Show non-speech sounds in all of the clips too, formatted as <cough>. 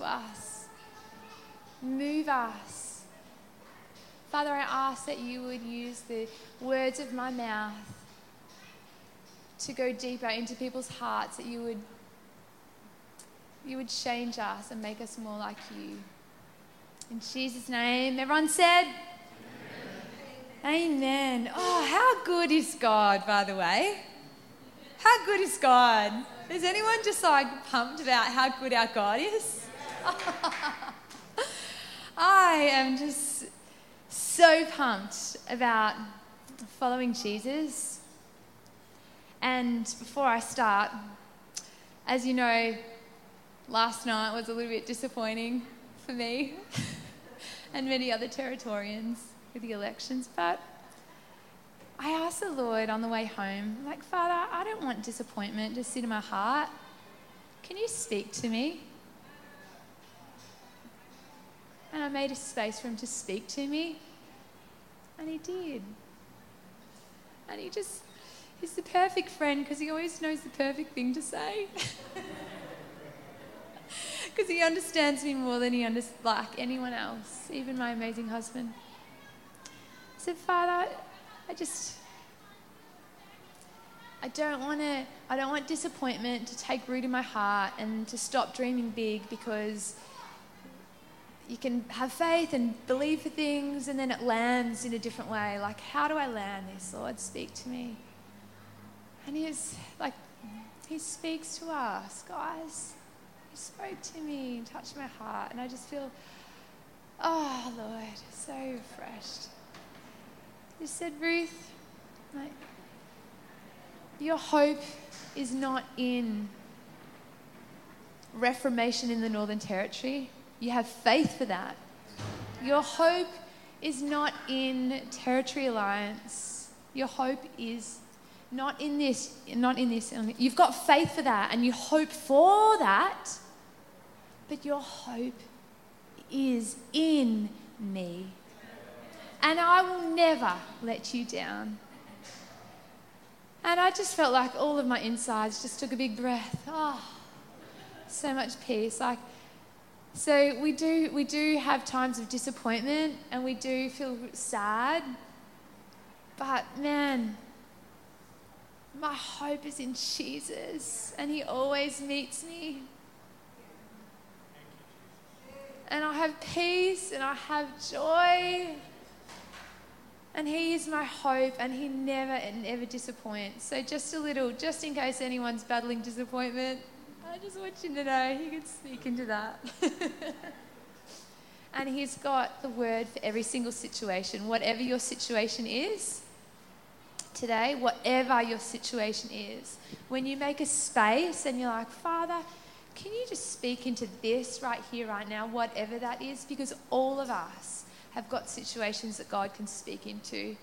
to us. Move us. Father, I ask that you would use the words of my mouth to go deeper into people's hearts, that you would, you would change us and make us more like you. In Jesus' name, everyone said, Amen. Amen. Oh, how good is God, by the way? How good is God? Is anyone just like pumped about how good our God is? <laughs> I am just so pumped about following Jesus. And before I start, as you know, last night was a little bit disappointing for me <laughs> and many other Territorians with the elections, but I asked the Lord on the way home, like, Father, I don't want disappointment to sit in my heart. Can you speak to me? And I made a space for him to speak to me. And he did. And he just, he's the perfect friend because he always knows the perfect thing to say. <laughs> Because he understands me more than he understands like anyone else, even my amazing husband. I said, Father, I just, I don't want to, I don't want disappointment to take root in my heart and to stop dreaming big because you can have faith and believe for things and then it lands in a different way. Like, how do I land this, Lord? Speak to me. And he's like, he speaks to us, guys. He spoke to me, and touched my heart, and I just feel, oh, Lord, so refreshed. You said, Ruth, like, your hope is not in reformation in the Northern Territory. You have faith for that. Your hope is not in Territory Alliance. Your hope is not in this, not in this. You've got faith for that and you hope for that, but your hope is in me and I will never let you down. And I just felt like all of my insides just took a big breath. Oh, so much peace. Like, so we do, we do have times of disappointment and we do feel sad. But man, my hope is in Jesus and He always meets me. And I have peace and I have joy. And He is my hope, and He never and never disappoints. So, just a little, just in case anyone's battling disappointment, I just want you to know He can speak into that. <laughs> and He's got the word for every single situation, whatever your situation is today, whatever your situation is. When you make a space and you're like, Father, can you just speak into this right here, right now, whatever that is? Because all of us, have got situations that God can speak into.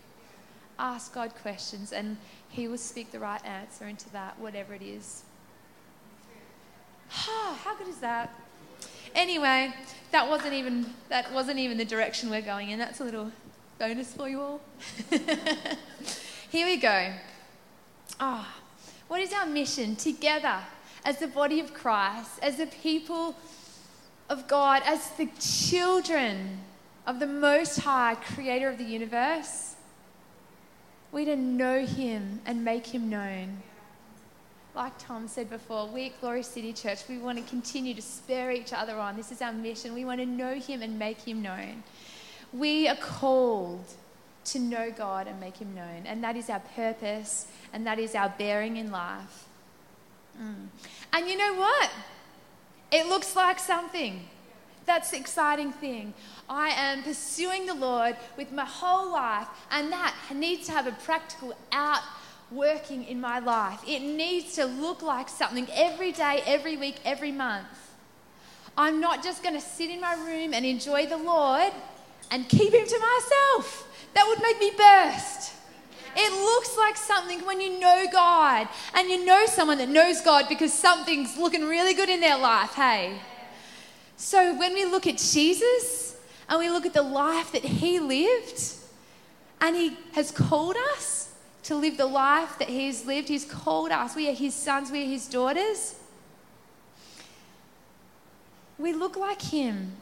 Ask God questions, and He will speak the right answer into that, whatever it is. How good is that? Anyway, that wasn't even that wasn't even the direction we're going in. That's a little bonus for you all. <laughs> Here we go. Ah, oh, what is our mission together as the body of Christ, as the people of God, as the children of the Most High, creator of the universe, we to know him and make him known. Like Tom said before, we at Glory City Church, we want to continue to spur each other on. This is our mission. We want to know him and make him known. We are called to know God and make him known. And that is our purpose and that is our bearing in life. Mm. And you know what? It looks like something. That's the exciting thing. I am pursuing the Lord with my whole life, and that needs to have a practical outworking in my life. It needs to look like something every day, every week, every month. I'm not just going to sit in my room and enjoy the Lord and keep Him to myself. That would make me burst. It looks like something when you know God and you know someone that knows God because something's looking really good in their life, hey? So when we look at Jesus and we look at the life that he lived, and he has called us to live the life that he's lived, he's called us. We are his sons, we are his daughters. we look like Him.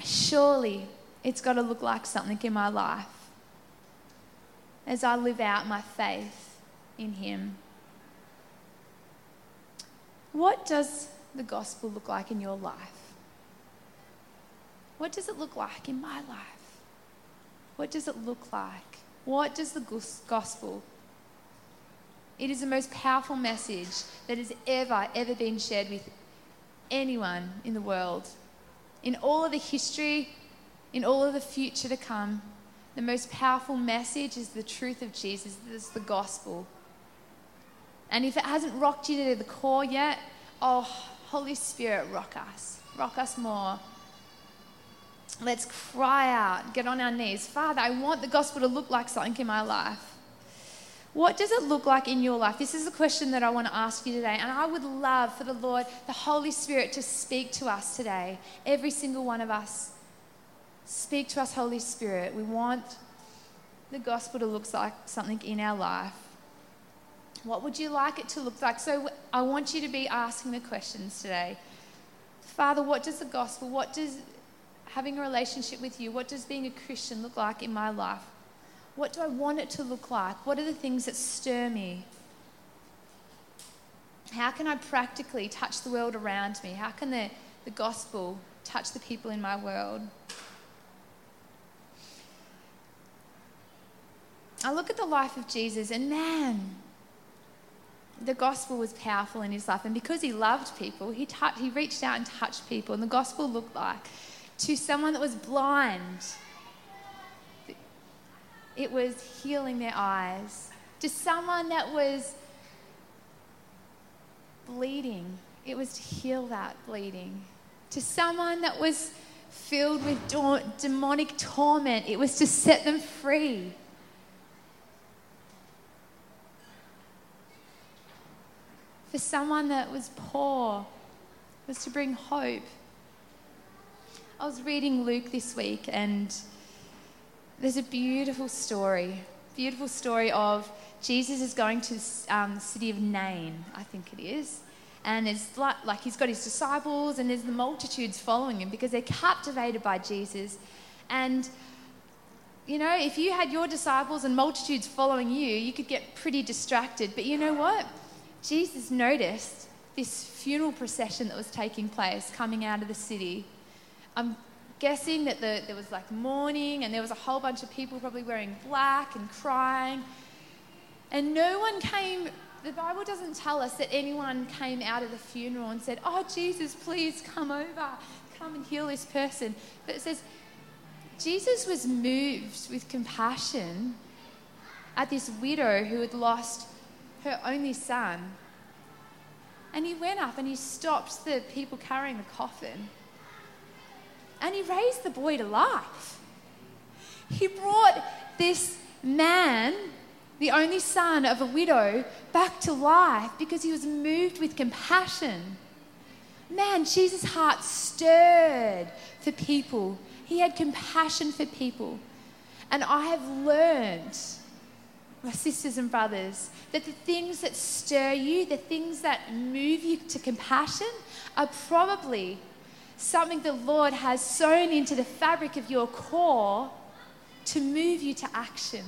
Surely it's got to look like something in my life as I live out my faith in Him. What does the gospel look like in your life? What does it look like in my life? What does it look like? What does the gospel? It is the most powerful message that has ever, ever been shared with anyone in the world. In all of the history, in all of the future to come, the most powerful message is the truth of Jesus, is the gospel. And if it hasn't rocked you to the core yet, oh, Holy Spirit, rock us. Rock us more. Let's cry out, get on our knees. Father, I want the gospel to look like something in my life. What does it look like in your life? This is a question that I want to ask you today. And I would love for the Lord, the Holy Spirit, to speak to us today. Every single one of us. Speak to us, Holy Spirit. We want the gospel to look like something in our life. What would you like it to look like? So I want you to be asking the questions today. Father, what does the gospel, what does having a relationship with you, what does being a Christian look like in my life? What do I want it to look like? What are the things that stir me? How can I practically touch the world around me? How can the, the gospel touch the people in my world? I look at the life of Jesus, and man, the gospel was powerful in his life. And because he loved people, he, touched, he reached out and touched people. And the gospel looked like to someone that was blind, it was healing their eyes. To someone that was bleeding, it was to heal that bleeding. To someone that was filled with demonic torment, it was to set them free. For someone that was poor, was to bring hope. I was reading Luke this week, and there's a beautiful story, beautiful story of Jesus is going to um, the city of Nain, I think it is. And it's like, like he's got his disciples, and there's the multitudes following him because they're captivated by Jesus. And you know, if you had your disciples and multitudes following you, you could get pretty distracted. But you know what? Jesus noticed this funeral procession that was taking place coming out of the city. I'm guessing that the, there was like mourning and there was a whole bunch of people probably wearing black and crying. And no one came, the Bible doesn't tell us that anyone came out of the funeral and said, Oh, Jesus, please come over, come and heal this person. But it says, Jesus was moved with compassion at this widow who had lost her only son. And he went up and he stopped the people carrying the coffin. And he raised the boy to life. He brought this man, the only son of a widow, back to life because he was moved with compassion. Man, Jesus' heart stirred for people. He had compassion for people. And I have learned my sisters and brothers, that the things that stir you, the things that move you to compassion, are probably something the Lord has sewn into the fabric of your core to move you to action.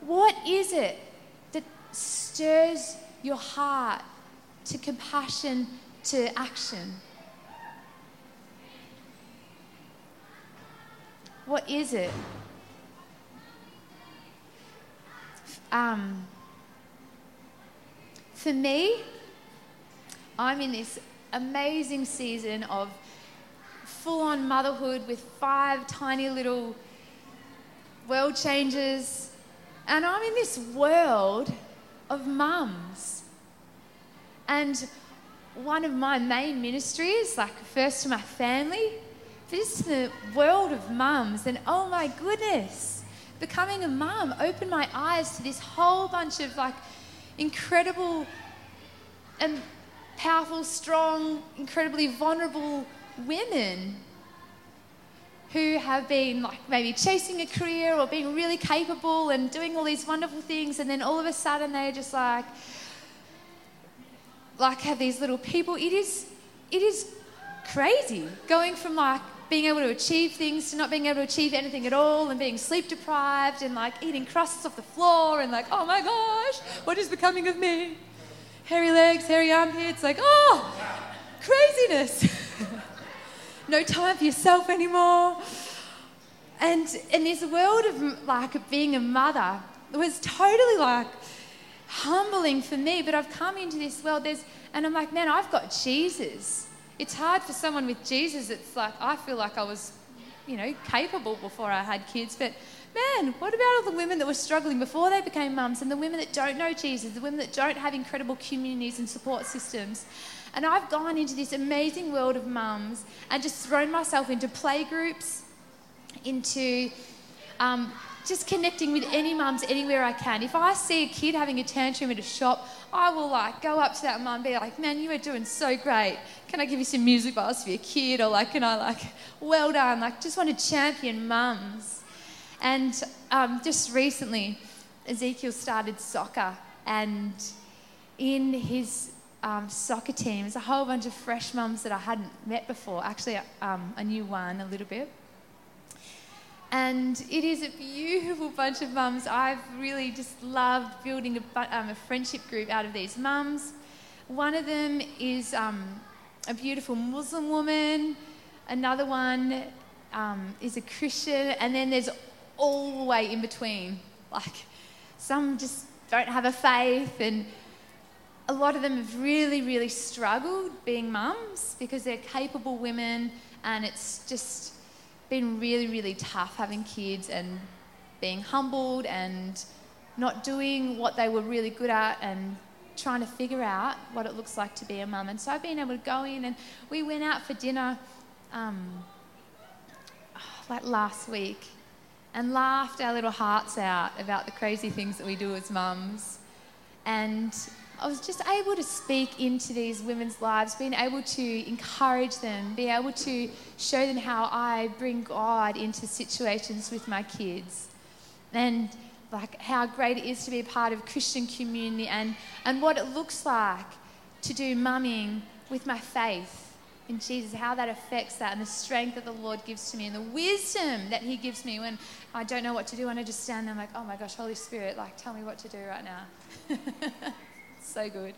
What is it that stirs your heart to compassion, to action? What is it? Um, for me, I'm in this amazing season of full on motherhood with five tiny little world changers. And I'm in this world of mums. And one of my main ministries, like first to my family, this is the world of mums. And oh my goodness, becoming a mum opened my eyes to this whole bunch of like incredible and powerful, strong, incredibly vulnerable women who have been like maybe chasing a career or being really capable and doing all these wonderful things, and then all of a sudden they're just like, like have these little people. It is, it is crazy going from like being able to achieve things to not being able to achieve anything at all and being sleep deprived and like eating crusts off the floor and like, oh my gosh, what is becoming of me? Hairy legs, hairy armpits, like, oh, craziness. <laughs> no time for yourself anymore. And in this world of like being a mother, it was totally like humbling for me. But I've come into this world, there's, and I'm like, man, I've got Jesus. It's hard for someone with Jesus. It's like I feel like I was, you know, capable before I had kids. But man, what about all the women that were struggling before they became mums, and the women that don't know Jesus, the women that don't have incredible communities and support systems? And I've gone into this amazing world of mums and just thrown myself into play groups, into um, just connecting with any mums anywhere I can. If I see a kid having a tantrum at a shop, I will like go up to that mum and be like, man, you are doing so great. Can I give you some music bars for your kid? Or like, can I like, well done. Like, just want to champion mums. And um, just recently, Ezekiel started soccer and in his um, soccer team. There's a whole bunch of fresh mums that I hadn't met before. Actually, um, I knew one a little bit. And it is a beautiful bunch of mums. I've really just loved building a, um, a friendship group out of these mums. One of them is um, a beautiful Muslim woman, another one um, is a Christian, and then there's all the way in between. Like, some just don't have a faith, and a lot of them have really, really struggled being mums because they're capable women and it's just been really, really tough having kids and being humbled and not doing what they were really good at and trying to figure out what it looks like to be a mum. And so I've been able to go in and we went out for dinner um, like last week and laughed our little hearts out about the crazy things that we do as mums. And I was just able to speak into these women's lives, being able to encourage them, be able to show them how I bring God into situations with my kids. And like how great it is to be a part of Christian community and, and what it looks like to do mumming with my faith in Jesus, how that affects that, and the strength that the Lord gives to me, and the wisdom that He gives me when I don't know what to do, and I just stand there, I'm like, oh my gosh, Holy Spirit, like, tell me what to do right now. <laughs> so good.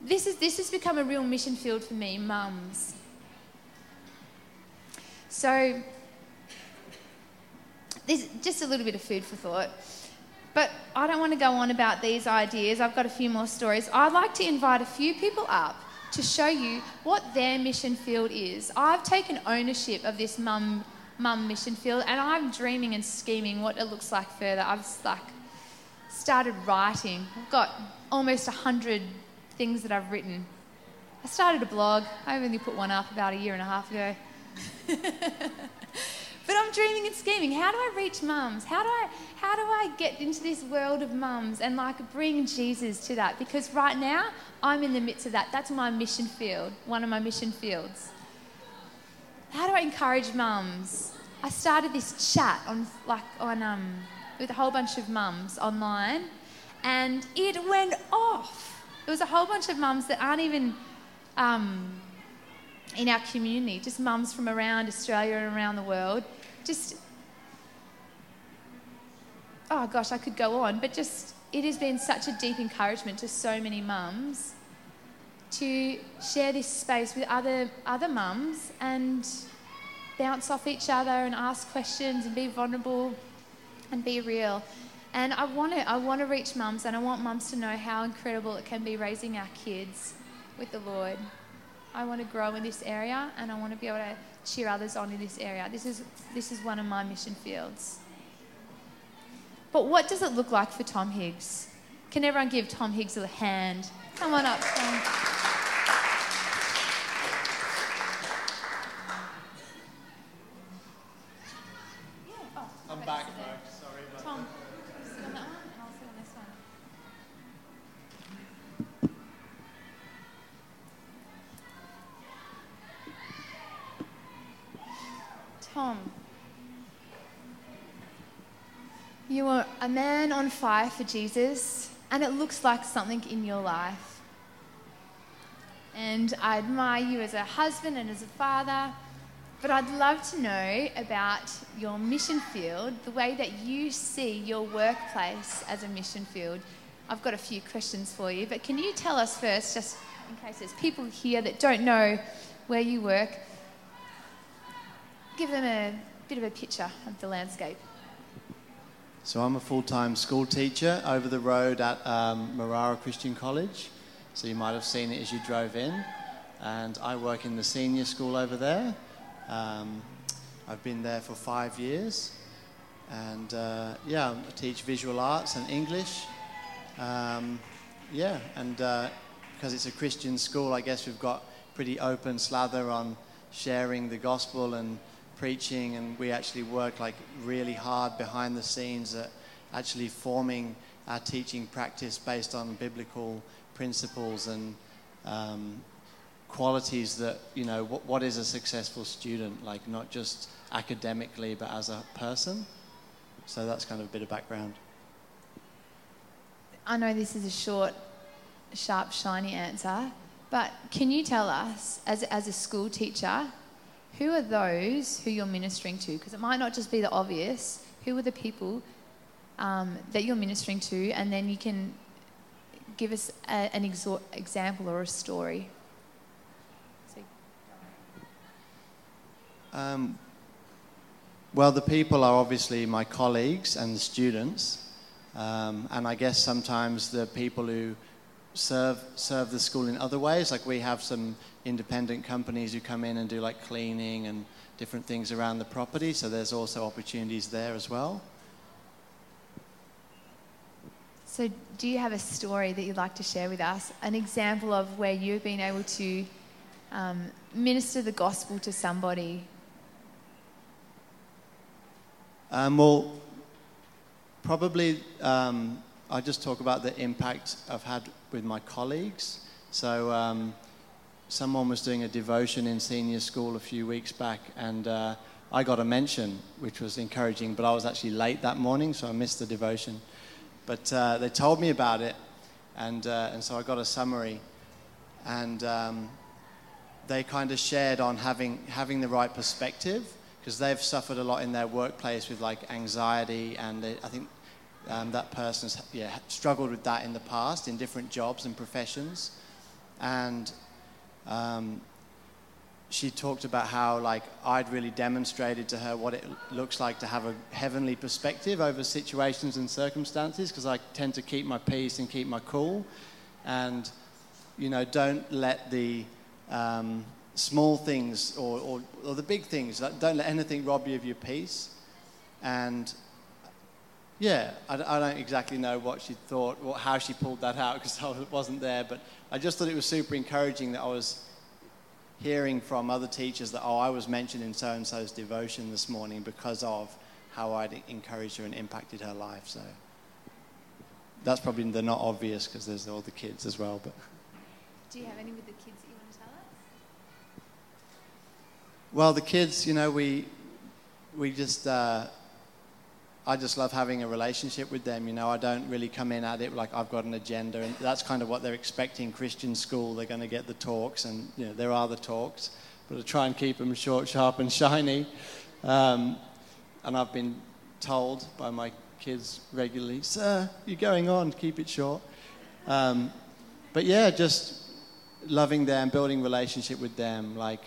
This, is, this has become a real mission field for me, mums. So, this just a little bit of food for thought. But I don't want to go on about these ideas. I've got a few more stories. I'd like to invite a few people up to show you what their mission field is. I've taken ownership of this mum mum mission field and I'm dreaming and scheming what it looks like further. I've like started writing. I've got almost 100 things that I've written. I started a blog. I only put one up about a year and a half ago. <laughs> but I'm dreaming and scheming. How do I reach mums? How do I how do I get into this world of mums and like bring Jesus to that? Because right now I'm in the midst of that. That's my mission field, one of my mission fields. How do I encourage mums? I started this chat on like on um with a whole bunch of mums online, and it went off. There was a whole bunch of mums that aren't even um, in our community, just mums from around Australia and around the world. Just, oh gosh, I could go on, but just it has been such a deep encouragement to so many mums to share this space with other other mums and bounce off each other and ask questions and be vulnerable and be real. And I want to, I want to reach mums and I want mums to know how incredible it can be raising our kids with the Lord. I want to grow in this area and I want to be able to cheer others on in this area. This is, this is one of my mission fields. But what does it look like for Tom Higgs? Can everyone give Tom Higgs a hand? Come on up, Tom. Fire for Jesus, and it looks like something in your life. and I admire you as a husband and as a father. But I'd love to know about your mission field, the way that you see your workplace as a mission field. I've got a few questions for you, but can you tell us first, just in case there's people here that don't know where you work, give them a bit of a picture of the landscape. So I'm a full-time school teacher over the road at um, Marrara Christian College. So you might have seen it as you drove in. And I work in the senior school over there. Um, I've been there for five years. And uh, yeah, I teach visual arts and English. Um, yeah, and uh, because it's a Christian school, I guess we've got pretty open slather on sharing the gospel and preaching. And we actually work like really hard behind the scenes at actually forming our teaching practice based on biblical principles and um, qualities that, you know, what, what is a successful student, like not just academically, but as a person. So that's kind of a bit of background. I know this is a short, sharp, shiny answer, but can you tell us, as, as a school teacher, who are those who you're ministering to? Because it might not just be the obvious. Who are the people um, that you're ministering to? And then you can give us a, an example or a story. Um, well, the people are obviously my colleagues and the students. Um, and I guess sometimes the people who serve, serve the school in other ways, like we have some independent companies who come in and do like cleaning and different things around the property. So there's also opportunities there as well. So, do you have a story that you'd like to share with us? An example of where you've been able to um, minister the gospel to somebody um, well, probably um, I just talk about the impact I've had with my colleagues. So, um, someone was doing a devotion in senior school a few weeks back, and uh, I got a mention, which was encouraging, but I was actually late that morning, so I missed the devotion. But uh, they told me about it, and, uh, and so I got a summary. And um, they kind of shared on having, having the right perspective because they've suffered a lot in their workplace with like anxiety, and I think um, that person's yeah, struggled with that in the past in different jobs and professions. And um, she talked about how like I'd really demonstrated to her what it looks like to have a heavenly perspective over situations and circumstances because I tend to keep my peace and keep my cool and you know don't let the um, small things or, or, or the big things. Don't let anything rob you of your peace. And yeah, I, I don't exactly know what she thought, or how she pulled that out because <laughs> I wasn't there, but I just thought it was super encouraging that I was hearing from other teachers that, oh, I was mentioned in so and so's devotion this morning because of how I'd encouraged her and impacted her life. So that's probably the not obvious because there's all the kids as well. But do you have any with the kids? That you want to tell us? Well, the kids, you know, we we just uh, I just love having a relationship with them. You know, I don't really come in at it like I've got an agenda, and that's kind of what they're expecting. Christian school, they're going to get the talks, and you know, there are the talks, but I try and keep them short, sharp, and shiny. Um, and I've been told by my kids regularly, "Sir, you're going on. Keep it short." Um, but yeah, just loving them, building relationship with them, like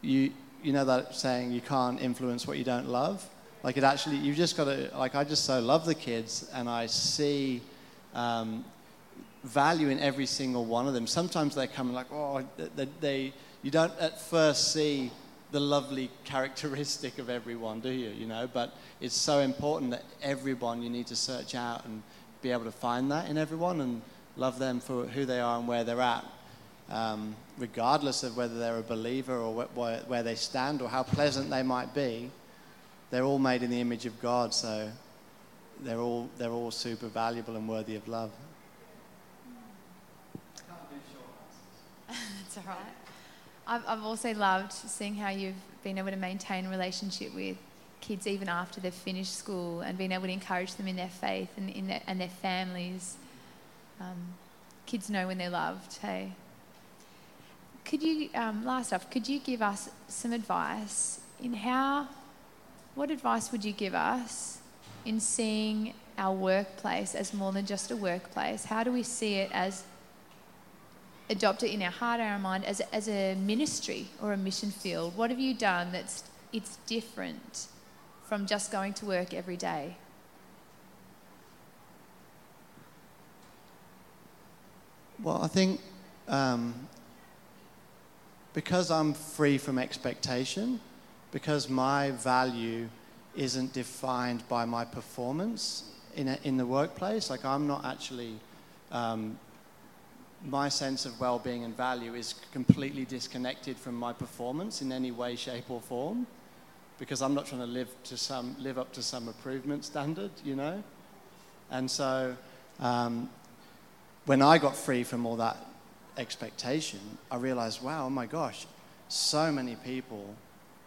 you you know that saying you can't influence what you don't love like it actually you've just got to like i just so love the kids and i see um, value in every single one of them. Sometimes they come like oh they, they you don't at first see the lovely characteristic of everyone do you you know? But it's so important that everyone you need to search out and be able to find that in everyone and love them for who they are and where they're at. Um, regardless of whether they're a believer or wh- where they stand or how pleasant they might be, they're all made in the image of God, so they're all, they're all super valuable and worthy of love. <laughs> That's all right. I've, I've also loved seeing how you've been able to maintain relationship with kids even after they've finished school and being able to encourage them in their faith and, in their, and their families. Um, kids know when they're loved, hey? could you, um, last off, could you give us some advice in how, what advice would you give us in seeing our workplace as more than just a workplace? How do we see it as adopt it in our heart, our mind, as as a ministry or a mission field? What have you done that's it's different from just going to work every day? Well, I think um, because I'm free from expectation, because my value isn't defined by my performance in, a, in the workplace, like I'm not actually, um, my sense of well being and value is completely disconnected from my performance in any way, shape, or form, because I'm not trying to live, to some, live up to some improvement standard, you know? And so um, when I got free from all that expectation, I realized, wow, oh my gosh, so many people,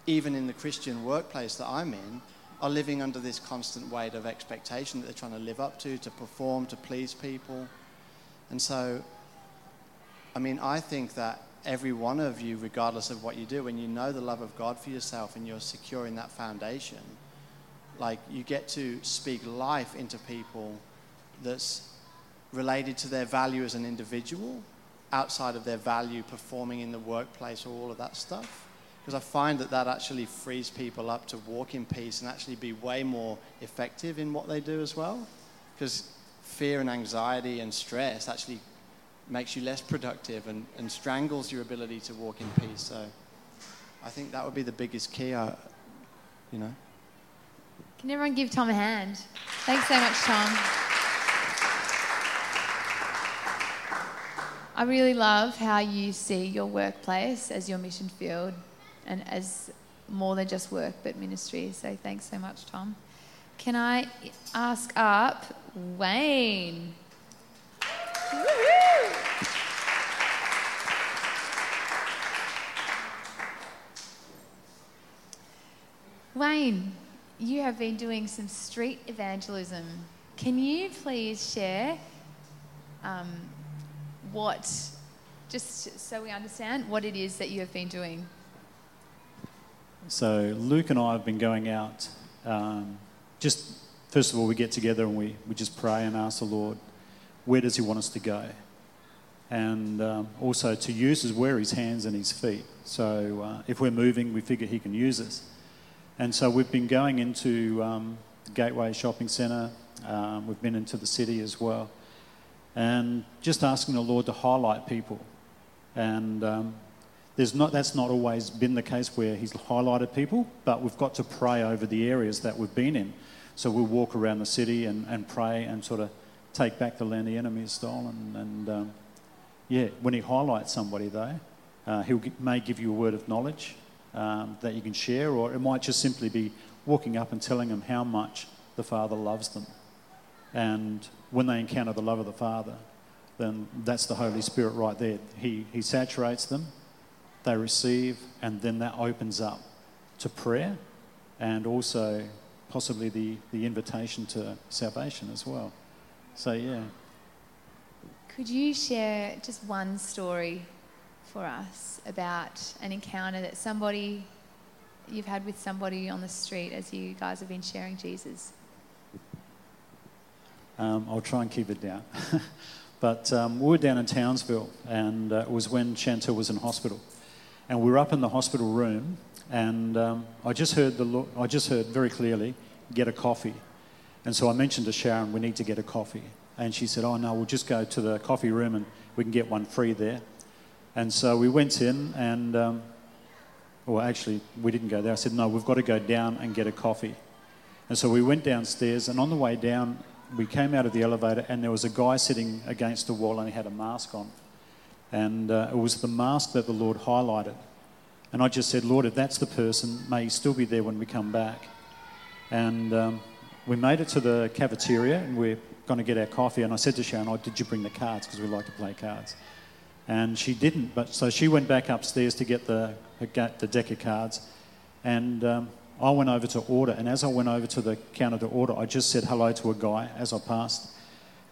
even in the Christian workplace that I'm in, are living under this constant weight of expectation that they're trying to live up to, to perform, to please people. And so, I mean, I think that every one of you, regardless of what you do, when you know the love of God for yourself and you're secure in that foundation, like you get to speak life into people that's related to their value as an individual outside of their value performing in the workplace or all of that stuff. Because I find that that actually frees people up to walk in peace and actually be way more effective in what they do as well. Because fear and anxiety and stress actually makes you less productive and, and strangles your ability to walk in peace. So I think that would be the biggest key, uh, you know. Can everyone give Tom a hand? Thanks so much, Tom. I really love how you see your workplace as your mission field and as more than just work but ministry. So thanks so much, Tom. Can I ask up Wayne? Wayne, you have been doing some street evangelism. Can you please share um, what, just so we understand, what it is that you have been doing. So, Luke and I have been going out. Um, just first of all, we get together and we, we just pray and ask the Lord, where does He want us to go? And um, also to use us where His hands and His feet. So, uh, if we're moving, we figure He can use us. And so, we've been going into um, Gateway Shopping Centre, um, we've been into the city as well and just asking the Lord to highlight people. And um, there's not, that's not always been the case where He's highlighted people, but we've got to pray over the areas that we've been in. So we'll walk around the city and, and pray and sort of take back the land the enemy has stolen. And um, yeah, when He highlights somebody, though, uh, He may give you a word of knowledge um, that you can share, or it might just simply be walking up and telling them how much the Father loves them. And when they encounter the love of the Father, then that's the Holy Spirit right there. He, he saturates them, they receive, and then that opens up to prayer and also possibly the, the invitation to salvation as well. So, yeah. Could you share just one story for us about an encounter that somebody you've had with somebody on the street as you guys have been sharing Jesus? Um, I'll try and keep it down. <laughs> but um, we were down in Townsville, and uh, it was when Chantel was in hospital. And we were up in the hospital room, and um, I just heard the lo- I just heard very clearly, "Get a coffee." And so I mentioned to Sharon, "We need to get a coffee." And she said, "Oh no, we'll just go to the coffee room, and we can get one free there." And so we went in, and um, well, actually, we didn't go there. I said, "No, we've got to go down and get a coffee." And so we went downstairs, and on the way down, we came out of the elevator and there was a guy sitting against the wall and he had a mask on. And uh, it was the mask that the Lord highlighted. And I just said, Lord, if that's the person, may he still be there when we come back. And um, we made it to the cafeteria and we're going to get our coffee. And I said to Sharon, oh, did you bring the cards? Because we like to play cards. And she didn't. But so she went back upstairs to get the, the deck of cards. And um, I went over to order, and as I went over to the counter to order, I just said hello to a guy as I passed,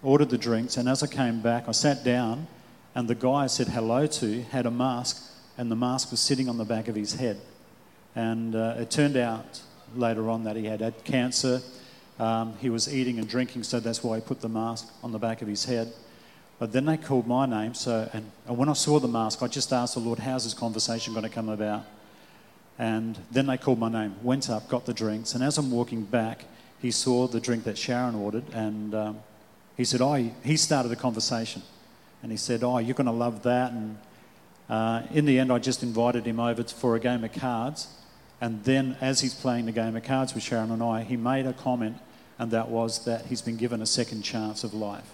ordered the drinks, and as I came back, I sat down, and the guy I said hello to had a mask, and the mask was sitting on the back of his head. And uh, it turned out later on that he had had cancer. Um, he was eating and drinking, so that's why he put the mask on the back of his head. But then they called my name, so and, and when I saw the mask, I just asked the Lord, "How's this conversation going to come about?" And then they called my name, went up, got the drinks, and as I'm walking back, he saw the drink that Sharon ordered, and um, he said, "Oh," he started a conversation, and he said, "Oh, you're going to love that." And uh, in the end, I just invited him over for a game of cards, and then as he's playing the game of cards with Sharon and I, he made a comment, and that was that he's been given a second chance of life.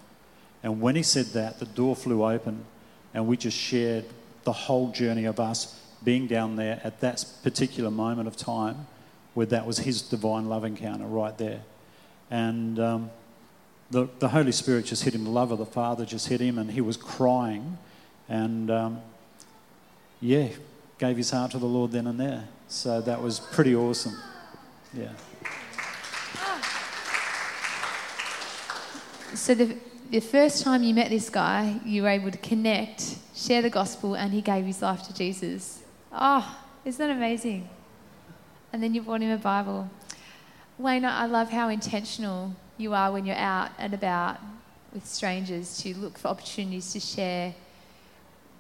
And when he said that, the door flew open, and we just shared the whole journey of us being down there at that particular moment of time where that was his divine love encounter right there. And um, the, the Holy Spirit just hit him, the love of the Father just hit him, and he was crying. And um, yeah, gave his heart to the Lord then and there. So that was pretty awesome. Yeah. So the, the first time you met this guy, you were able to connect, share the gospel, and he gave his life to Jesus. Oh, isn't that amazing? And then you brought him a Bible. Wayne, I love how intentional you are when you're out and about with strangers to look for opportunities to share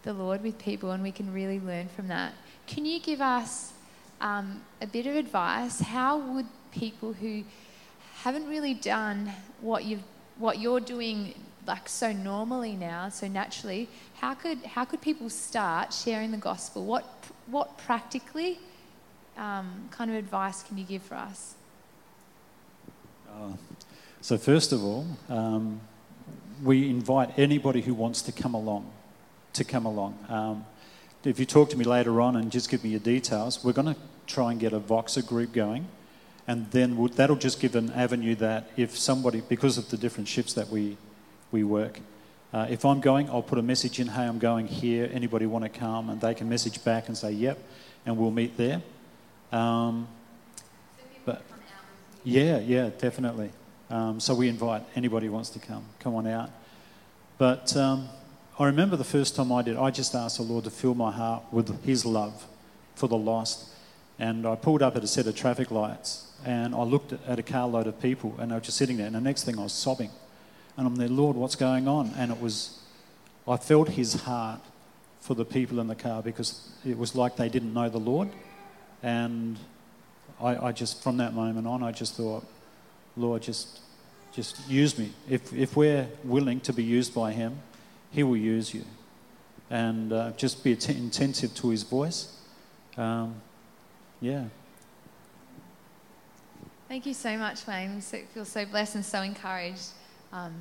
the Lord with people, and we can really learn from that. Can you give us um, a bit of advice? How would people who haven't really done what you've what you're doing like so normally now, so naturally, how could how could people start sharing the gospel? What what practically um, kind of advice can you give for us? Uh, so first of all, um, we invite anybody who wants to come along to come along. Um, if you talk to me later on and just give me your details, we're going to try and get a Voxer group going. And then we'll, that'll just give an avenue that if somebody, because of the different shifts that we, we work, uh, if I'm going, I'll put a message in, hey, I'm going here, anybody want to come? And they can message back and say, yep, and we'll meet there. Um, but yeah, yeah, definitely. Um, so we invite anybody who wants to come, come on out. But um, I remember the first time I did, I just asked the Lord to fill my heart with His love for the lost. And I pulled up at a set of traffic lights and I looked at a carload of people and they were just sitting there. And the next thing I was sobbing. And I'm there, Lord, what's going on? And it was, I felt His heart for the people in the car because it was like they didn't know the Lord. And I, I just, from that moment on, I just thought, Lord, just, just use me. If, if we're willing to be used by Him, he will use you. And uh, just be attentive to His voice. Um, yeah. Thank you so much, Wayne. I feel so blessed and so encouraged um,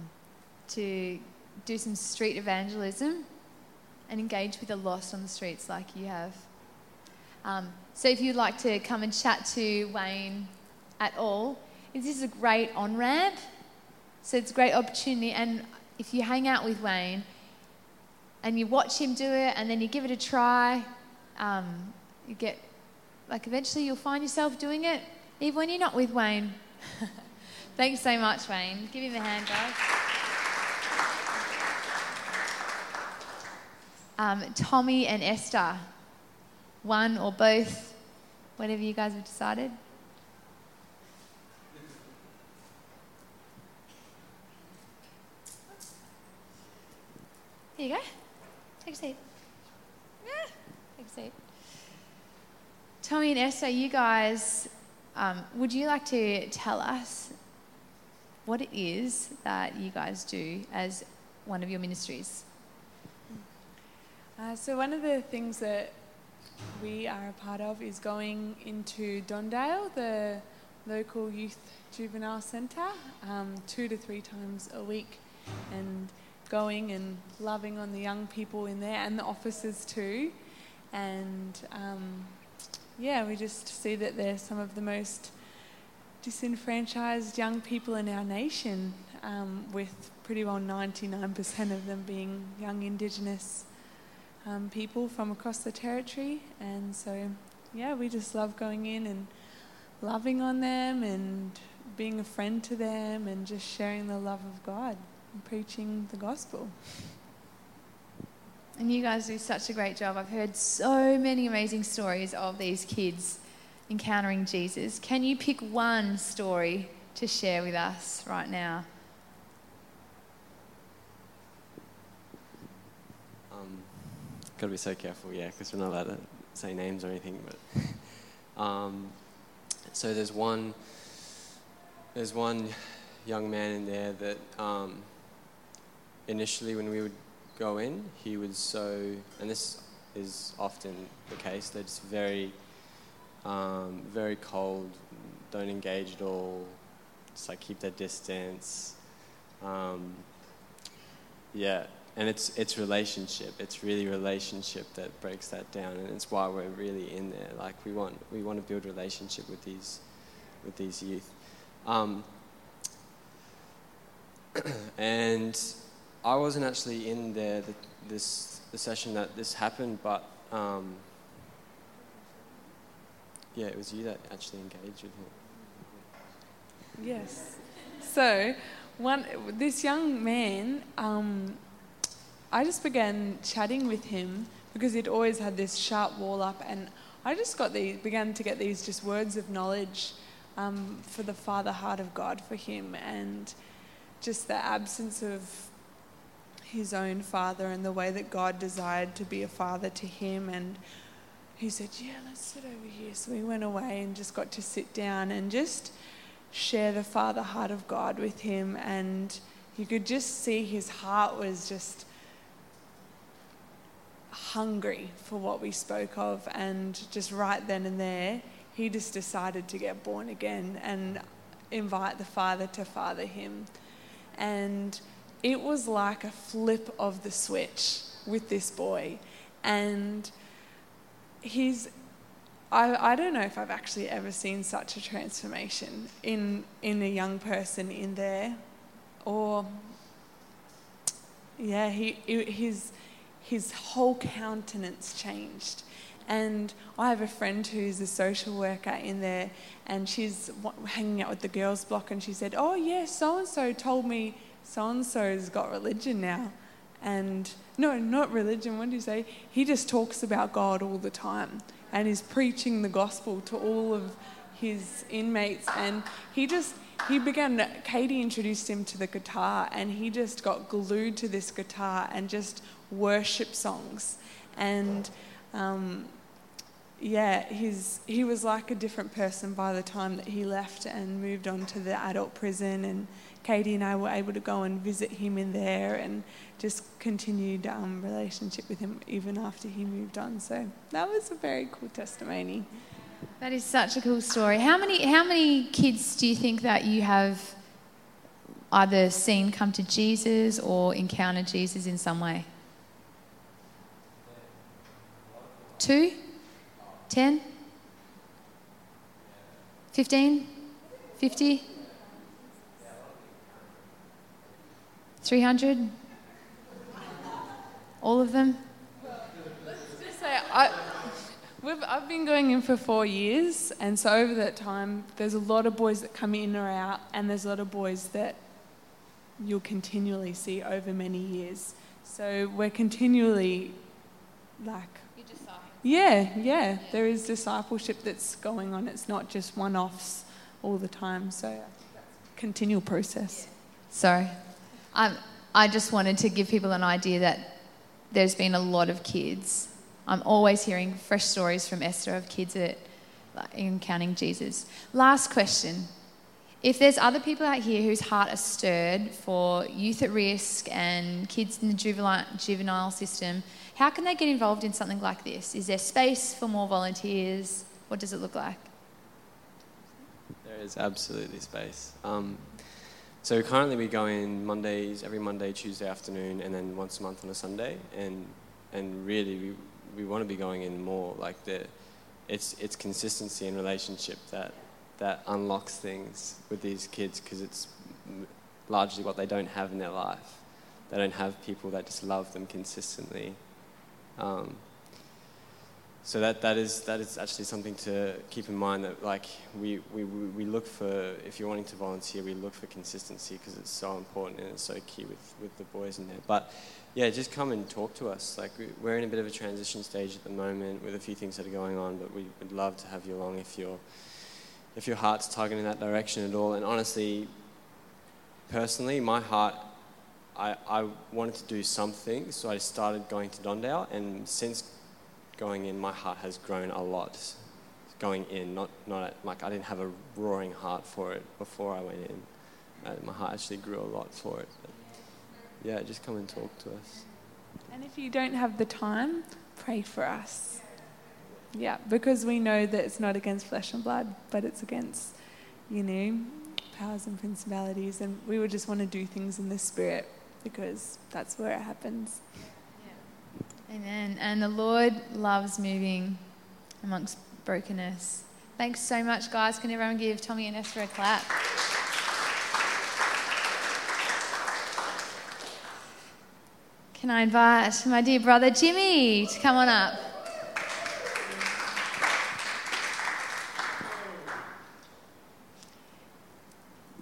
to do some street evangelism and engage with the lost on the streets like you have. Um, so if you'd like to come and chat to Wayne at all, this is a great on ramp. So it's a great opportunity. And if you hang out with Wayne, and you watch him do it and then you give it a try, um, you get, like, eventually you'll find yourself doing it, even when you're not with Wayne. <laughs> Thanks so much, Wayne. Give him a hand, guys. Um, Tommy and Esther, one or both, whatever you guys have decided. Here you go. Take a seat. Yeah, take a seat. Tommy and Esther, you guys, um, would you like to tell us what it is that you guys do as one of your ministries? Uh, so, one of the things that we are a part of is going into Don Dale, the local youth juvenile centre, um, two to three times a week. And going and loving on the young people in there and the officers too. And um, yeah, we just see that they're some of the most disenfranchised young people in our nation, um, with pretty well 99% of them being young Indigenous um, people from across the territory. And so, yeah, we just love going in and loving on them and being a friend to them and just sharing the love of God preaching the gospel. And you guys do such a great job. I've heard so many amazing stories of these kids encountering Jesus. Can you pick one story to share with us right now? Um, gotta be so careful, yeah, because we're not allowed to say names or anything. But <laughs> um, so there's one, there's one young man in there that um, initially when we would go in, he was so, and this is often the case. They're just very, um, very cold, don't engage at all. Just like keep their distance. Um, yeah, and it's it's relationship. It's really relationship that breaks that down, and it's why we're really in there. Like we want we want to build relationship with these with these youth. Um, <clears throat> and I wasn't actually in there the, this the session that this happened, but um, yeah, it was you that actually engaged with him. Yes. So, one this young man, um, I just began chatting with him because he'd always had this sharp wall up, and I just got these began to get these just words of knowledge um, for the Father heart of God for him, and just the absence of his own father and the way that God desired to be a father to him and he said, Yeah, let's sit over here. So we went away and just got to sit down and just share the father heart of God with him. And you could just see his heart was just hungry for what we spoke of. And just right then and there, he just decided to get born again and invite the father to father him. And it was like a flip of the switch with this boy. And he's, I, I don't know if I've actually ever seen such a transformation in, in a young person in there. Or, yeah, he, his, his whole countenance changed. And I have a friend who's a social worker in there, and she's hanging out with the girls' block, and she said, Oh, yeah, so and so told me so and so's got religion now. And no, not religion, what do you say? He just talks about God all the time and is preaching the gospel to all of his inmates. And he just, he began, Katie introduced him to the guitar and he just got glued to this guitar and just worship songs. And um, yeah, he's, he was like a different person by the time that he left and moved on to the adult prison and Katie and I were able to go and visit him in there and just continued um, relationship with him even after he moved on. So that was a very cool testimony. That is such a cool story. How many how many kids do you think that you have either seen come to Jesus or encountered Jesus in some way? Two? Ten? Fifteen? Fifty? 300? All of them? Let's just say, I, I've been going in for four years, and so over that time, there's a lot of boys that come in or out, and there's a lot of boys that you'll continually see over many years. So we're continually like. Yeah, yeah, there is discipleship that's going on. It's not just one offs all the time. So, continual process. Sorry. Um, I just wanted to give people an idea that there's been a lot of kids. I'm always hearing fresh stories from Esther of kids that encountering Jesus. Last question. If there's other people out here whose heart are stirred for youth at risk and kids in the juvenile, juvenile system, how can they get involved in something like this? Is there space for more volunteers? What does it look like? There is absolutely space. Um, so currently we go in Mondays, every Monday, Tuesday afternoon, and then once a month on a Sunday. And and really, we we want to be going in more. Like the, it's it's consistency and relationship that that unlocks things with these kids because it's largely what they don't have in their life. They don't have people that just love them consistently. Um, so that, that is that is actually something to keep in mind that like we, we, we look for if you're wanting to volunteer we look for consistency because it's so important and it's so key with, with the boys in there. But yeah just come and talk to us. Like we're in a bit of a transition stage at the moment with a few things that are going on but we would love to have you along if you're if your heart's tugging in that direction at all. And honestly personally my heart I, I wanted to do something so I started going to Don Dale. And since going in, my heart has grown a lot. Going in, not not like I didn't have a roaring heart for it before I went in. Uh, my heart actually grew a lot for it. But yeah, just come and talk to us. And if you don't have the time, pray for us. Yeah, because we know that it's not against flesh and blood, but it's against, you know, powers and principalities, and we would just want to do things in the spirit because that's where it happens. Amen. And the Lord loves moving amongst brokenness. Thanks so much, guys. Can everyone give Tommy and Esther a clap? Can I invite my dear brother Jimmy to come on up?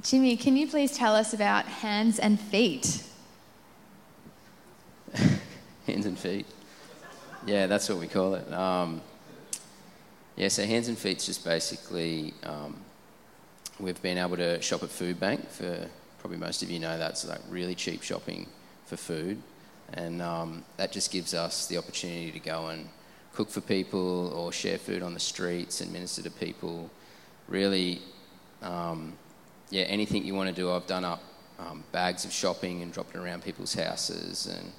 Jimmy, can you please tell us about hands and feet? <laughs> hands and feet. Yeah, that's what we call it. Um, yeah, so hands and feet's just basically um, we've been able to shop at Food Bank for probably most of you know that's like really cheap shopping for food, and um, that just gives us the opportunity to go and cook for people or share food on the streets and minister to people. Really, um, yeah, anything you want to do. I've done up um, bags of shopping and dropped it around people's houses and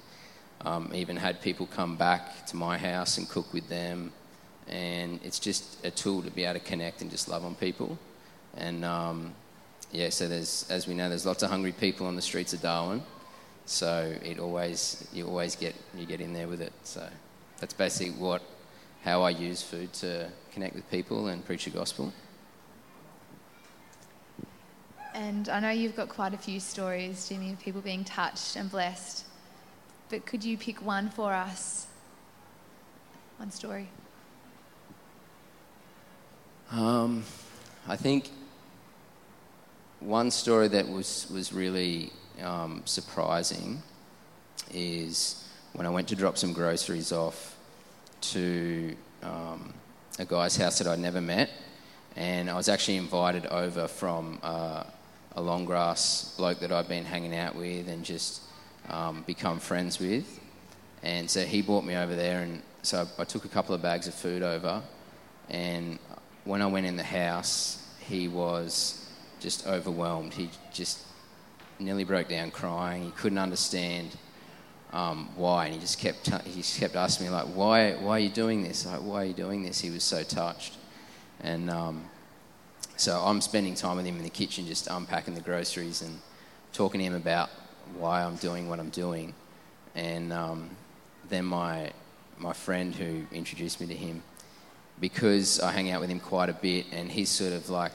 um, even had people come back to my house and cook with them. And it's just a tool to be able to connect and just love on people. And um, yeah, so there's, as we know, there's lots of hungry people on the streets of Darwin. So it always, you always get, you get in there with it. So that's basically what, how I use food to connect with people and preach the gospel. And I know you've got quite a few stories, Jimmy, of people being touched and blessed but could you pick one for us? One story. Um, I think one story that was, was really um, surprising is when I went to drop some groceries off to um, a guy's house that I'd never met. And I was actually invited over from uh, a long grass bloke that I'd been hanging out with and just um, become friends with. And so he brought me over there, and so I, took a couple of bags of food over. And when I went in the house, he was just overwhelmed. He just nearly broke down crying. He couldn't understand um, why, and he just kept t- he just kept asking me like, "Why? Why are you doing this? Like, why are you doing this?" He was so touched, and um, so I'm spending time with him in the kitchen, just unpacking the groceries and talking to him about why I'm doing what I'm doing. And um, then my, my friend who introduced me to him, because I hang out with him quite a bit, and he's sort of like,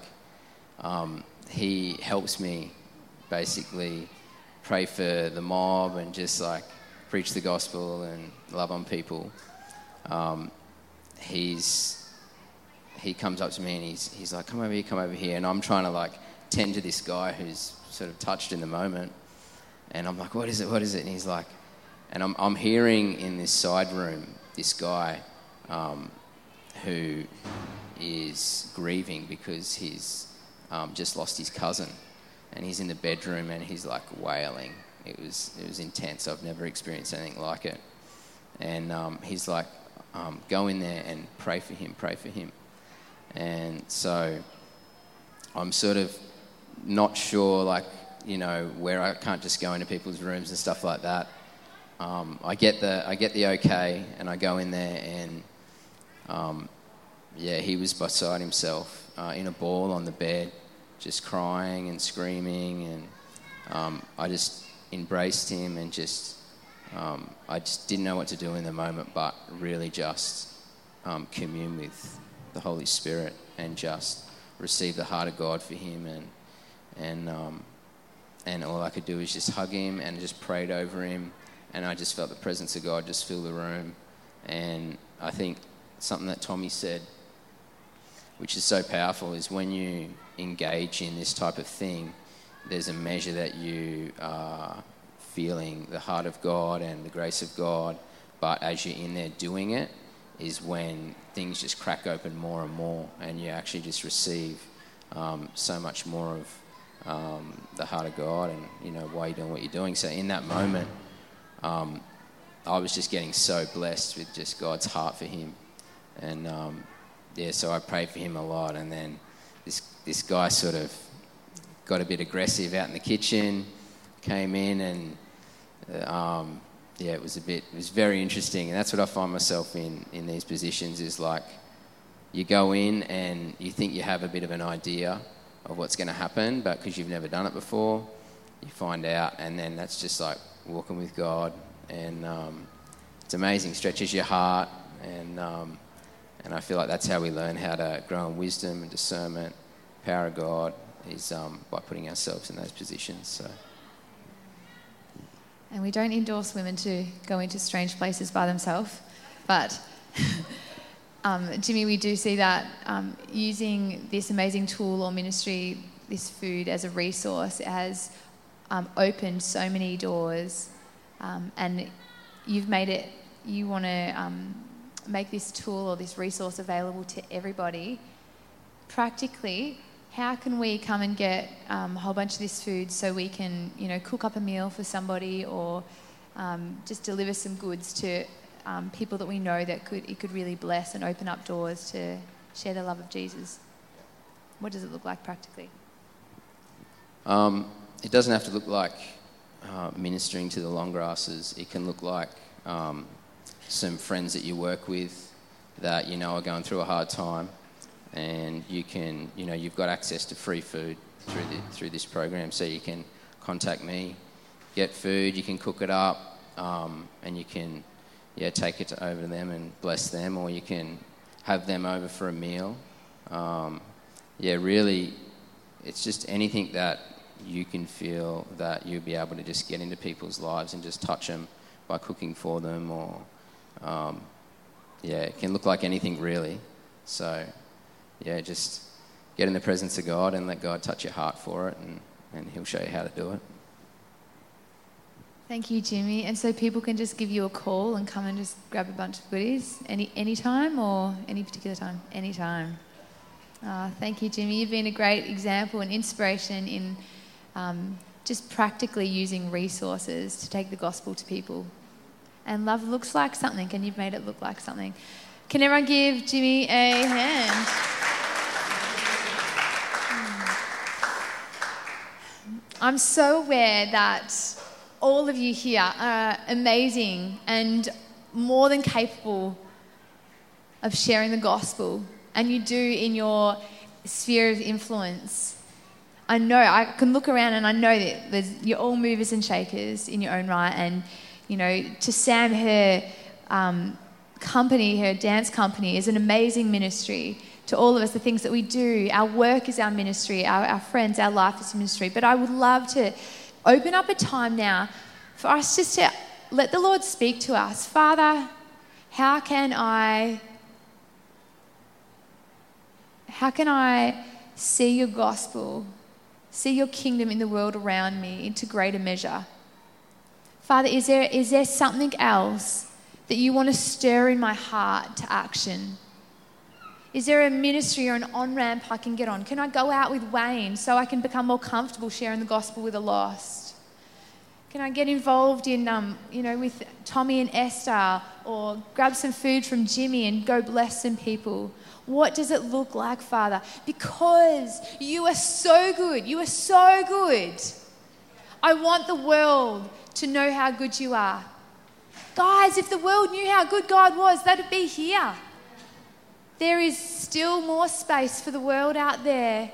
um, he helps me basically pray for the mob and just like preach the gospel and love on people. Um, he's he comes up to me and he's he's like, "Come over here, come over here," and I'm trying to like tend to this guy who's sort of touched in the moment, and I'm like, what is it? What is it? And he's like, and I'm, I'm hearing in this side room this guy um, who is grieving because he's um, just lost his cousin. And he's in the bedroom and he's like wailing. It was, it was intense. I've never experienced anything like it. And um, he's like, um, go in there and pray for him, pray for him. And so I'm sort of not sure, like, you know, where I can't just go into people's rooms and stuff like that. Um, I get the I get the okay, and I go in there, and um, yeah, he was beside himself uh, in a ball on the bed, just crying and screaming, and um, I just embraced him and just um, I just didn't know what to do in the moment, but really just um, commune with the Holy Spirit and just receive the heart of God for him and and um, and all I could do was just hug him and just prayed over him, and I just felt the presence of God just fill the room, and I think something that Tommy said, which is so powerful, is when you engage in this type of thing, there's a measure that you are feeling the heart of God and the grace of God, but as you're in there doing it, is when things just crack open more and more, and you actually just receive um, so much more of um, the heart of God and you know why you're doing what you're doing. So in that moment, um, I was just getting so blessed with just God's heart for him, and um, yeah, so I prayed for him a lot. And then this this guy sort of got a bit aggressive out in the kitchen, came in and. Uh, um, yeah, it was a bit, it was very interesting. And that's what I find myself in, in these positions is like you go in and you think you have a bit of an idea of what's going to happen, but because you've never done it before, you find out, and then that's just like walking with God, and um, it's amazing. Stretches your heart, and um, and I feel like that's how we learn how to grow in wisdom and discernment, power of God is um, by putting ourselves in those positions. So. And we don't endorse women to go into strange places by themselves, but <laughs> um, Jimmy, we do see that um, using this amazing tool or ministry, this food as a resource, has um, opened so many doors, um, and you've made it. You want to um, make this tool or this resource available to everybody. Practically, how can we come and get um, a whole bunch of this food so we can, you know, cook up a meal for somebody or just deliver some goods to um, people that we know that could it could really bless and open up doors to share the love of Jesus? What does it look like practically? Um, it doesn't have to look like uh, ministering to the long grasses. It can look like um, some friends that you work with that you know are going through a hard time and you can, you know, you've got access to free food through, the, through this program. So you can contact me, get food, you can cook it up, um, and you can, yeah, take it over to them and bless them, or you can have them over for a meal. Um, yeah, really, it's just anything that you can feel that you'll be able to just get into people's lives and just touch them by cooking for them, or um, yeah, it can look like anything really. So yeah, just get in the presence of God and let God touch your heart for it, and, and He'll show you how to do it. Thank you, Jimmy. And so people can just give you a call and come and just grab a bunch of goodies any any time or any particular time, any time. Uh, thank you, Jimmy. You've been a great example and inspiration in um, just practically using resources to take the gospel to people. And love looks like something, and you've made it look like something. Can everyone give Jimmy a hand? I'm so aware that all of you here are amazing and more than capable of sharing the gospel, and you do in your sphere of influence. I know, I can look around and I know that you're all movers and shakers in your own right. And, you know, to Sam, her um, company, her dance company, is an amazing ministry to all of us, the things that we do. Our work is our ministry, our, our friends, our life is ministry. But I would love to open up a time now for us just to let the Lord speak to us. Father, how can I how can I see your gospel, see your kingdom in the world around me into greater measure? Father, is there, is there something else that you want to stir in my heart to action? Is there a ministry or an on ramp I can get on? Can I go out with Wayne so I can become more comfortable sharing the gospel with the lost? Can I get involved in, um, you know, with Tommy and Esther or grab some food from Jimmy and go bless some people? What does it look like, Father? Because you are so good. You are so good. I want the world to know how good you are. Guys, if the world knew how good God was, they'd be here. There is still more space for the world out there